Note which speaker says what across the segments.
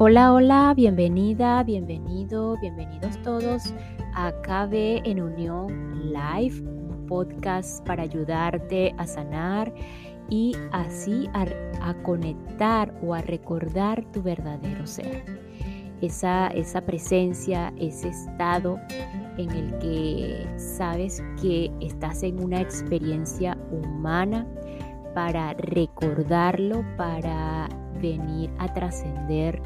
Speaker 1: Hola, hola, bienvenida, bienvenido, bienvenidos todos a KB en Unión Live, un podcast para ayudarte a sanar y así a, conectar o a recordar tu verdadero ser. Esa, esa presencia, ese estado en el que sabes que estás en una experiencia humana para recordarlo, para venir a trascender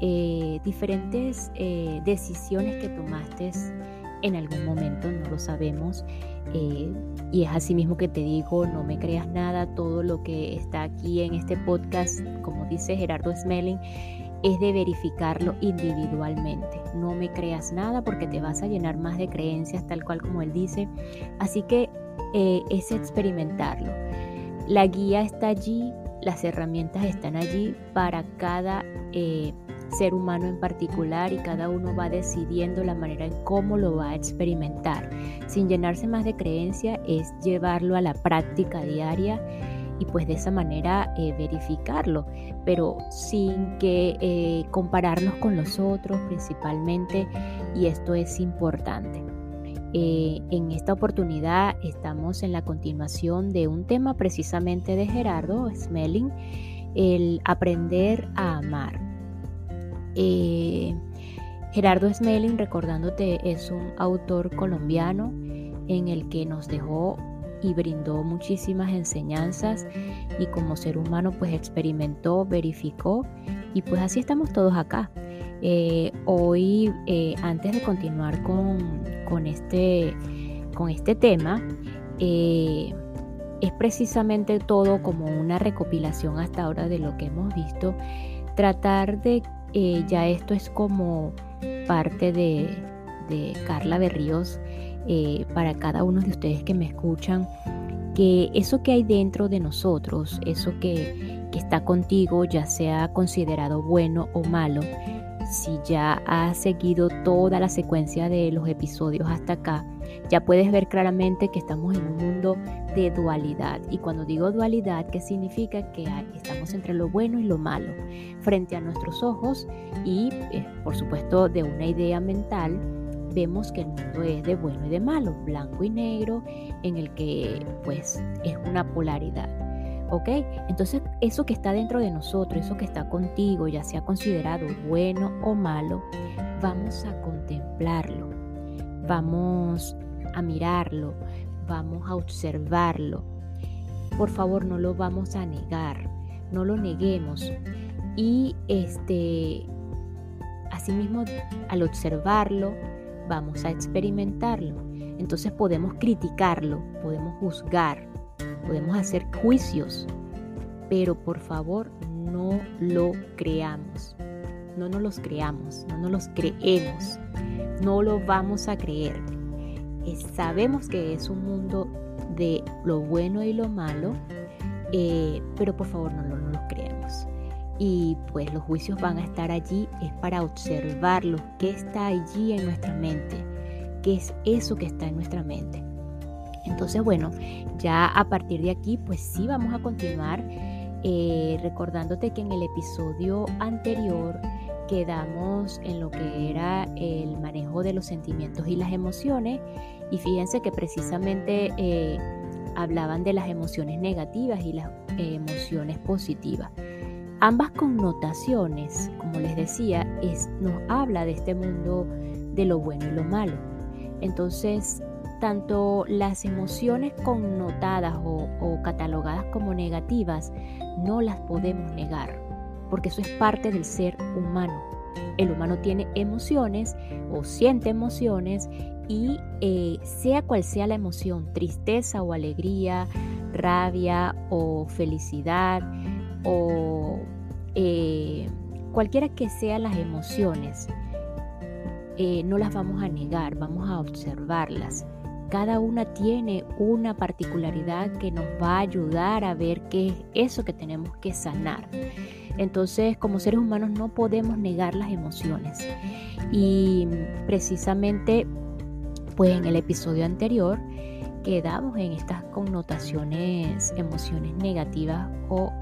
Speaker 1: eh, diferentes eh, decisiones que tomaste en algún momento, no lo sabemos. Eh, y es así mismo que te digo, no me creas nada, todo lo que está aquí en este podcast, como dice Gerardo Smelling, es de verificarlo individualmente. No me creas nada porque te vas a llenar más de creencias, tal cual como él dice. Así que es experimentarlo. La guía está allí, las herramientas están allí para cada ser humano en particular y cada uno va decidiendo la manera en cómo lo va a experimentar. Sin llenarse más de creencia es llevarlo a la práctica diaria y pues de esa manera eh, verificarlo, pero sin que eh, compararnos con los otros principalmente y esto es importante. Eh, en esta oportunidad estamos en la continuación de un tema precisamente de Gerardo Smelling, el aprender a amar. Eh, Gerardo Smelling, recordándote, es un autor colombiano en el que nos dejó y brindó muchísimas enseñanzas y como ser humano pues experimentó, verificó y pues así estamos todos acá. Eh, hoy, eh, antes de continuar con, este, con este tema, es precisamente todo como una recopilación hasta ahora de lo que hemos visto, tratar de eh, ya esto es como parte de, Carla Berríos eh, para cada uno de ustedes que me escuchan, que eso que hay dentro de nosotros, eso que, que está contigo, ya sea considerado bueno o malo, si ya has seguido toda la secuencia de los episodios hasta acá, ya puedes ver claramente que estamos en un mundo de dualidad. Y cuando digo dualidad, ¿qué significa? Que estamos entre lo bueno y lo malo frente a nuestros ojos y, eh, por supuesto, de una idea mental vemos que el mundo es de bueno y de malo, blanco y negro, en el que pues es una polaridad. ¿Ok? Entonces eso que está dentro de nosotros, eso que está contigo, ya sea considerado bueno o malo, vamos a contemplarlo, vamos a mirarlo, vamos a observarlo. Por favor, no lo vamos a negar, no lo neguemos. Y este, asimismo, al observarlo, vamos a experimentarlo. Entonces podemos criticarlo, podemos juzgar, podemos hacer juicios, pero por favor no lo creamos. No nos los creamos, no nos los creemos, no lo vamos a creer sabemos que es un mundo de lo bueno y lo malo, eh, pero por favor no, no, lo creemos. Y pues los juicios van a estar allí, es para observarlo, qué está allí en nuestra mente, qué es eso que está en nuestra mente. Entonces, bueno, ya a partir de aquí, pues sí vamos a continuar eh, recordándote que en el episodio anterior quedamos en lo que era el manejo de los sentimientos y las emociones y fíjense que precisamente eh, hablaban de las emociones negativas y las emociones positivas. Ambas connotaciones, como les decía, es, nos habla de este mundo de lo bueno y lo malo. Entonces, tanto las emociones connotadas o, o catalogadas como negativas no las podemos negar, porque eso es parte del ser humano. El humano tiene emociones o siente emociones y eh, sea cual sea la emoción, tristeza o alegría, rabia o felicidad o eh, cualquiera que sean las emociones, eh, no las vamos a negar, vamos a observarlas. Cada una tiene una particularidad que nos va a ayudar a ver qué es eso que tenemos que sanar. Entonces, como seres humanos no podemos negar las emociones. Y precisamente pues en el episodio anterior quedamos en estas connotaciones, emociones negativas o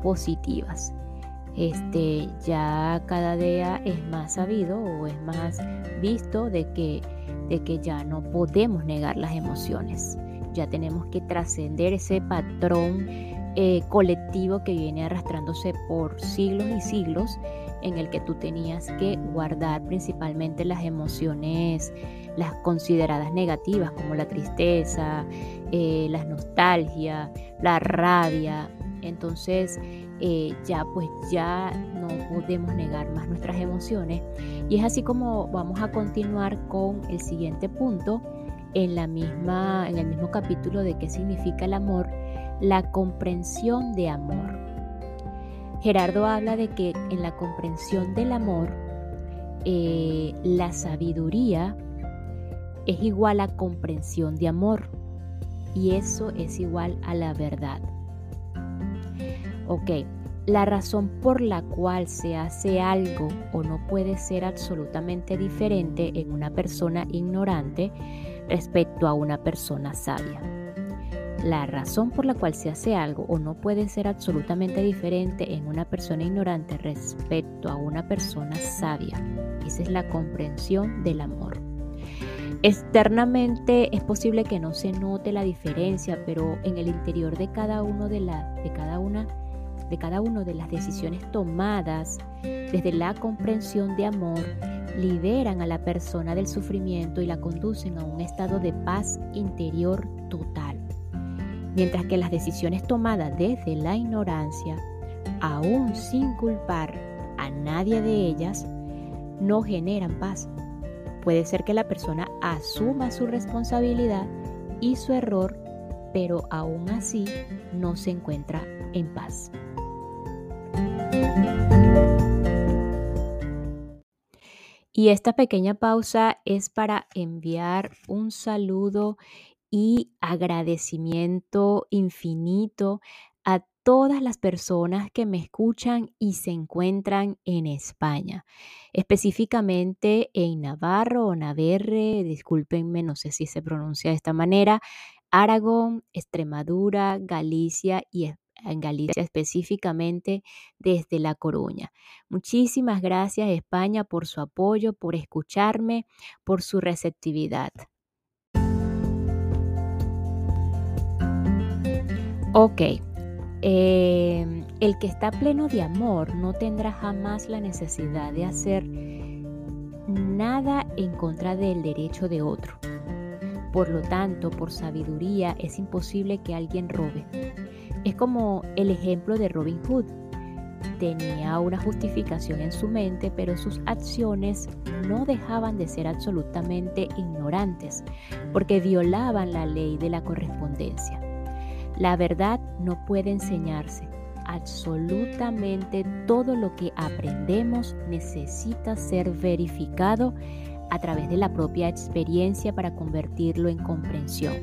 Speaker 1: positivas. este, ya cada día es más sabido o es más visto de que, de que ya no podemos negar las emociones. Ya tenemos que trascender ese patrón eh, colectivo que viene arrastrándose por siglos y siglos en el que tú tenías que guardar principalmente las emociones, las consideradas negativas como la tristeza, eh, la nostalgia, la rabia. Entonces eh, ya pues ya no podemos negar más nuestras emociones y es así como vamos a continuar con el siguiente punto en la misma en el mismo capítulo de qué significa el amor, la comprensión de amor. Gerardo habla de que en la comprensión del amor, eh, la sabiduría es igual a comprensión de amor y eso es igual a la verdad. Ok, la razón por la cual se hace algo o no puede ser absolutamente diferente en una persona ignorante respecto a una persona sabia. La razón por la cual se hace algo o no puede ser absolutamente diferente en una persona ignorante respecto a una persona sabia. Esa es la comprensión del amor. Externamente es posible que no se note la diferencia, pero en el interior de cada uno de, de cada una de cada una de las decisiones tomadas desde la comprensión de amor liberan a la persona del sufrimiento y la conducen a un estado de paz interior total mientras que las decisiones tomadas desde la ignorancia, aún sin culpar a nadie de ellas, no generan paz. Puede ser que la persona asuma su responsabilidad y su error, pero aún así no se encuentra en paz. Y esta pequeña pausa es para enviar un saludo y agradecimiento infinito a todas las personas que me escuchan y se encuentran en España, específicamente en Navarro o Navarre, discúlpenme, no sé si se pronuncia de esta manera, Aragón, Extremadura, Galicia y en Galicia específicamente desde La Coruña. Muchísimas gracias España por su apoyo, por escucharme, por su receptividad. Ok, em, el que está pleno de amor no tendrá jamás la necesidad de hacer nada en contra del derecho de otro. Por lo tanto, por sabiduría es imposible que alguien robe. Es como el ejemplo de Robin Hood. Tenía una justificación en su mente, pero sus acciones no dejaban de ser absolutamente ignorantes, porque violaban la ley de la correspondencia. La verdad no puede enseñarse. Absolutamente todo lo que aprendemos necesita ser verificado a través de la propia experiencia para convertirlo en comprensión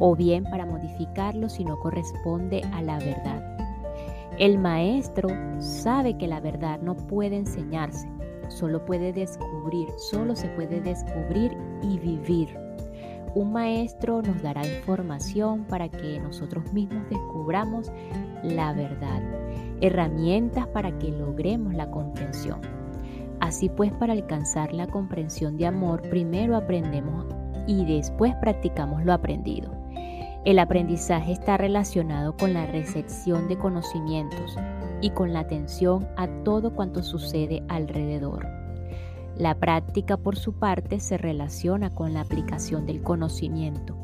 Speaker 1: o bien para modificarlo si no corresponde a la verdad. El maestro sabe que la verdad no puede enseñarse, solo puede descubrir, solo se puede descubrir y vivir. Un maestro nos dará información para que nosotros mismos descubramos la verdad, herramientas para que logremos la comprensión. Así pues, para alcanzar la comprensión de amor, primero aprendemos y después practicamos lo aprendido. El aprendizaje está relacionado con la recepción de conocimientos y con la atención a todo cuanto sucede alrededor. La práctica, por su parte, se relaciona con la aplicación del conocimiento.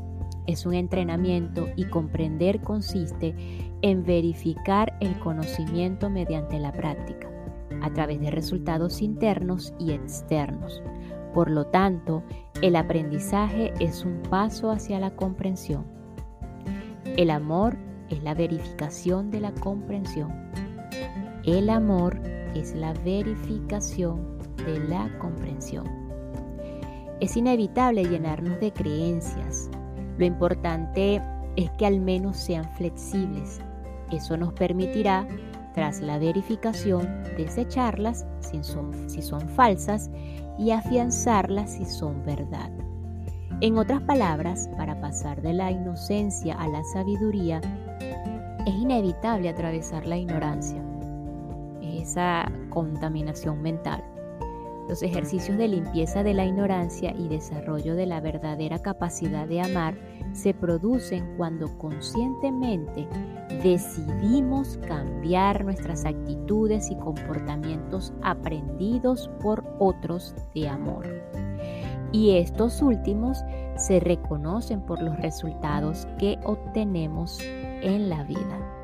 Speaker 1: Es un entrenamiento y comprender consiste en verificar el conocimiento mediante la práctica, a través de resultados internos y externos. Por lo tanto, el aprendizaje es un paso hacia la comprensión. El amor es la verificación de la comprensión. El amor es la verificación de la comprensión. Es inevitable llenarnos de creencias. Lo importante es que al menos sean flexibles. Eso nos permitirá, tras la verificación, desecharlas si son, falsas y afianzarlas si son verdad. En otras palabras, para pasar de la inocencia a la sabiduría, es inevitable atravesar la ignorancia. esa contaminación mental. Los ejercicios de limpieza de la ignorancia y desarrollo de la verdadera capacidad de amar se producen cuando conscientemente decidimos cambiar nuestras actitudes y comportamientos aprendidos por otros de amor. Y estos últimos se reconocen por los resultados que obtenemos en la vida.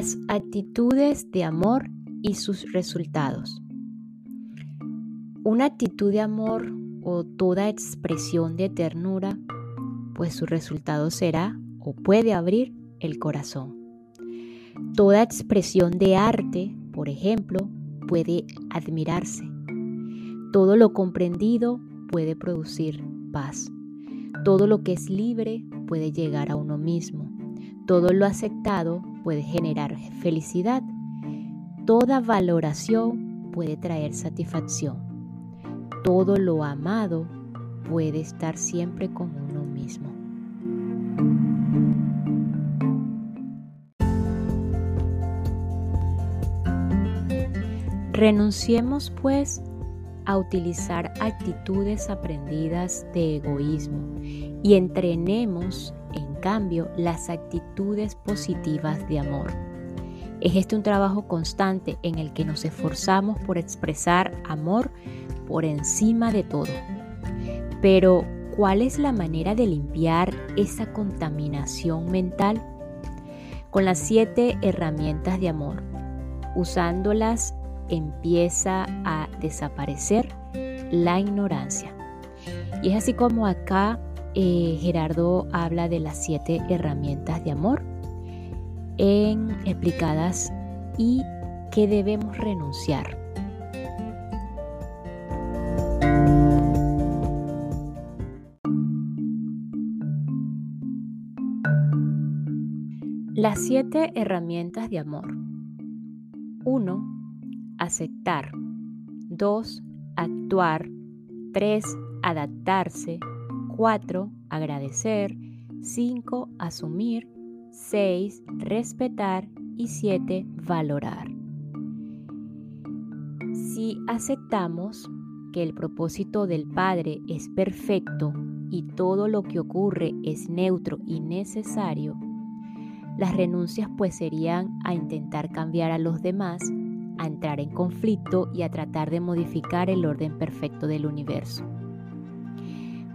Speaker 1: Las actitudes de amor y sus resultados. Una actitud de amor o toda expresión de ternura, pues su resultado será o puede abrir el corazón. Toda expresión de arte, por ejemplo, puede admirarse. Todo lo comprendido puede producir paz. Todo lo que es libre puede llegar a uno mismo. Todo lo aceptado puede generar felicidad. Toda valoración puede traer satisfacción. Todo lo amado puede estar siempre con uno mismo. Renunciemos pues a utilizar actitudes aprendidas de egoísmo y entrenemos en cambio las actitudes positivas de amor. Es este un trabajo constante en el que nos esforzamos por expresar amor por encima de todo. Pero, ¿cuál es la manera de limpiar esa contaminación mental? Con las siete herramientas de amor. Usándolas empieza a desaparecer la ignorancia. Y es así como acá eh, Gerardo habla de las siete herramientas de amor en explicadas y que debemos renunciar. Las siete herramientas de amor. 1. Aceptar. 2. Actuar. 3. Adaptarse. 4. Agradecer. 5. Asumir. 6. Respetar. Y 7. Valorar. Si aceptamos que el propósito del Padre es perfecto y todo lo que ocurre es neutro y necesario, las renuncias pues serían a intentar cambiar a los demás, a entrar en conflicto y a tratar de modificar el orden perfecto del universo.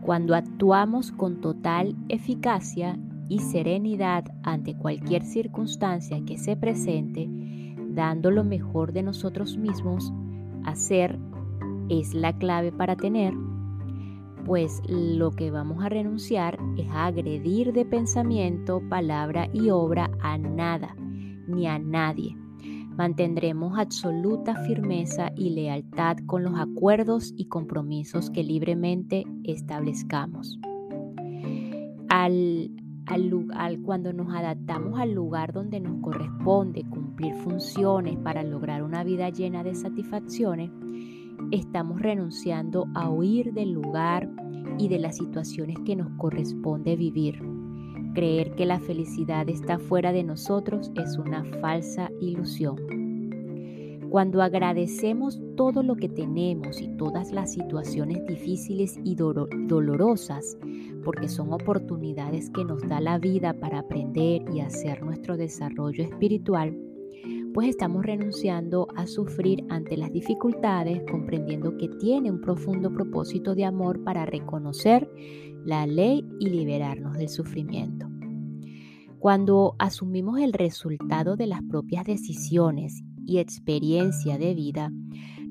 Speaker 1: Cuando actuamos con total eficacia y serenidad ante cualquier circunstancia que se presente, dando lo mejor de nosotros mismos, hacer es la clave para tener, pues lo que vamos a renunciar es a agredir de pensamiento, palabra y obra a nada ni a nadie Mantendremos absoluta firmeza y lealtad con los acuerdos y compromisos que libremente establezcamos. Al, cuando nos adaptamos al lugar donde nos corresponde cumplir funciones para lograr una vida llena de satisfacciones, estamos renunciando a huir del lugar y de las situaciones que nos corresponde vivir. Creer que la felicidad está fuera de nosotros es una falsa ilusión. Cuando agradecemos todo lo que tenemos y todas las situaciones difíciles y dolorosas, porque son oportunidades que nos da la vida para aprender y hacer nuestro desarrollo espiritual, pues estamos renunciando a sufrir ante las dificultades, comprendiendo que tiene un profundo propósito de amor para reconocer la ley y liberarnos del sufrimiento. Cuando asumimos el resultado de las propias decisiones y experiencia de vida,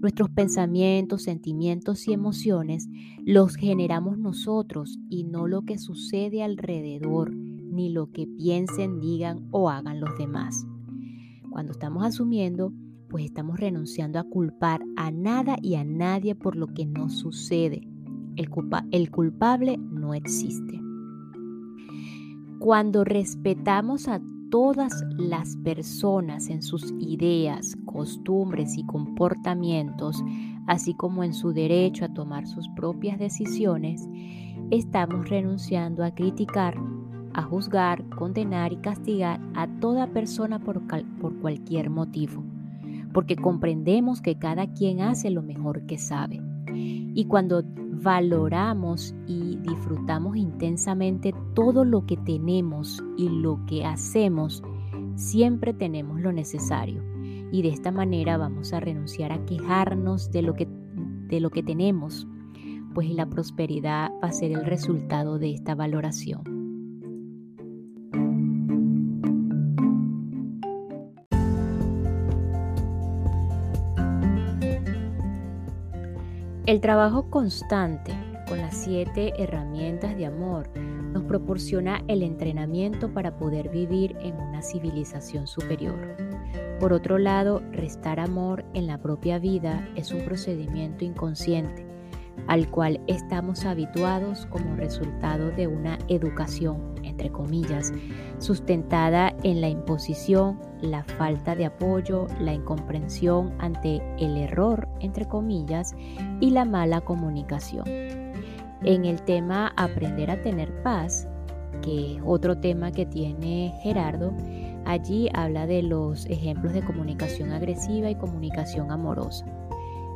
Speaker 1: nuestros pensamientos, sentimientos y emociones los generamos nosotros y no lo que sucede alrededor, ni lo que piensen, digan o hagan los demás. Cuando estamos asumiendo, pues estamos renunciando a culpar a nada y a nadie por lo que no sucede el, culpable no existe. Cuando respetamos a todas las personas en sus ideas, costumbres y comportamientos, así como en su derecho a tomar sus propias decisiones, estamos renunciando a criticar, a juzgar, condenar y castigar a toda persona por, por cualquier motivo, porque comprendemos que cada quien hace lo mejor que sabe. Y cuando valoramos y disfrutamos intensamente todo lo que tenemos y lo que hacemos, siempre tenemos lo necesario. Y de esta manera vamos a renunciar a quejarnos de lo que, de lo que tenemos, pues la prosperidad va a ser el resultado de esta valoración. El trabajo constante con las siete herramientas de amor nos proporciona el entrenamiento para poder vivir en una civilización superior. Por otro lado, restar amor en la propia vida es un procedimiento inconsciente al cual estamos habituados como resultado de una educación, entre comillas, sustentada en la imposición, la falta de apoyo, la incomprensión ante el error, entre comillas, y la mala comunicación. En el tema Aprender a tener paz, que es otro tema que tiene Gerardo, allí habla de los ejemplos de comunicación agresiva y comunicación amorosa.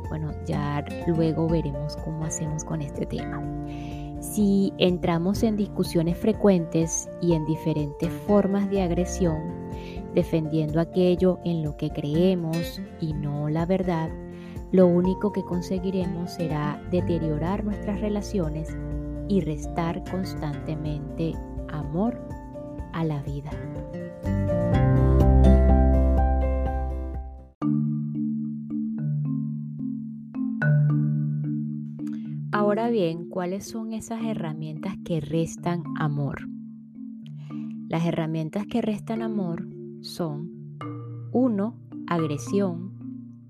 Speaker 1: Bueno, ya luego veremos cómo hacemos con este tema. Si entramos en discusiones frecuentes y en diferentes formas de agresión, defendiendo aquello en lo que creemos y no la verdad, lo único que conseguiremos será deteriorar nuestras relaciones y restar constantemente amor a la vida. Ahora bien, ¿cuáles son esas herramientas que restan amor? Las herramientas que restan amor son 1. Agresión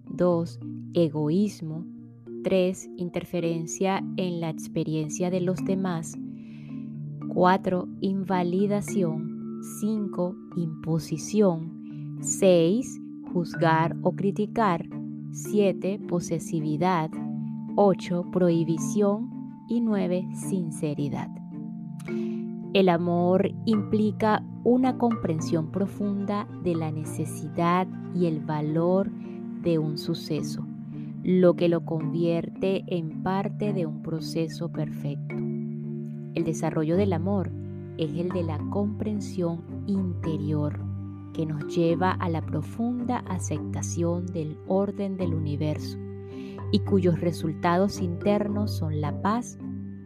Speaker 1: 2. Egoísmo 3. Interferencia en la experiencia de los demás 4. Invalidación 5. Imposición 6. Juzgar o criticar 7. Posesividad 8. Prohibición y 9. Sinceridad. El amor implica una comprensión profunda de la necesidad y el valor de un suceso, lo que lo convierte en parte de un proceso perfecto. El desarrollo del amor es el de la comprensión interior que nos lleva a la profunda aceptación del orden del universo y cuyos resultados internos son la paz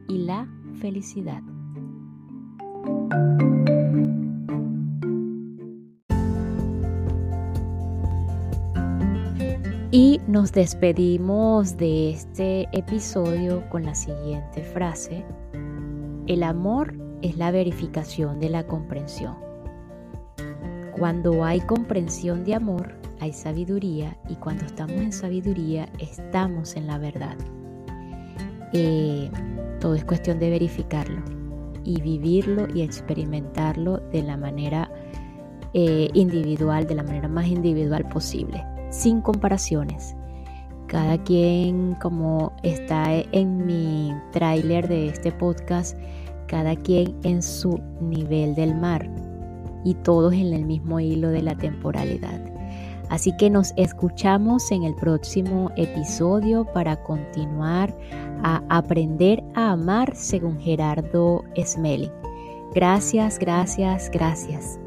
Speaker 1: y la felicidad. Y nos despedimos de este episodio con la siguiente frase. El amor es la verificación de la comprensión. Cuando hay comprensión de amor, hay sabiduría y cuando estamos en sabiduría estamos en la verdad. Eh, todo es cuestión de verificarlo y vivirlo y experimentarlo de la manera eh, individual, de la manera más individual posible, sin comparaciones. Cada quien, como está en mi tráiler de este podcast, cada quien en su nivel del mar y todos en el mismo hilo de la temporalidad. Así que nos escuchamos en el próximo episodio para continuar a aprender a amar según Gerardo Smelly. Gracias, gracias, gracias.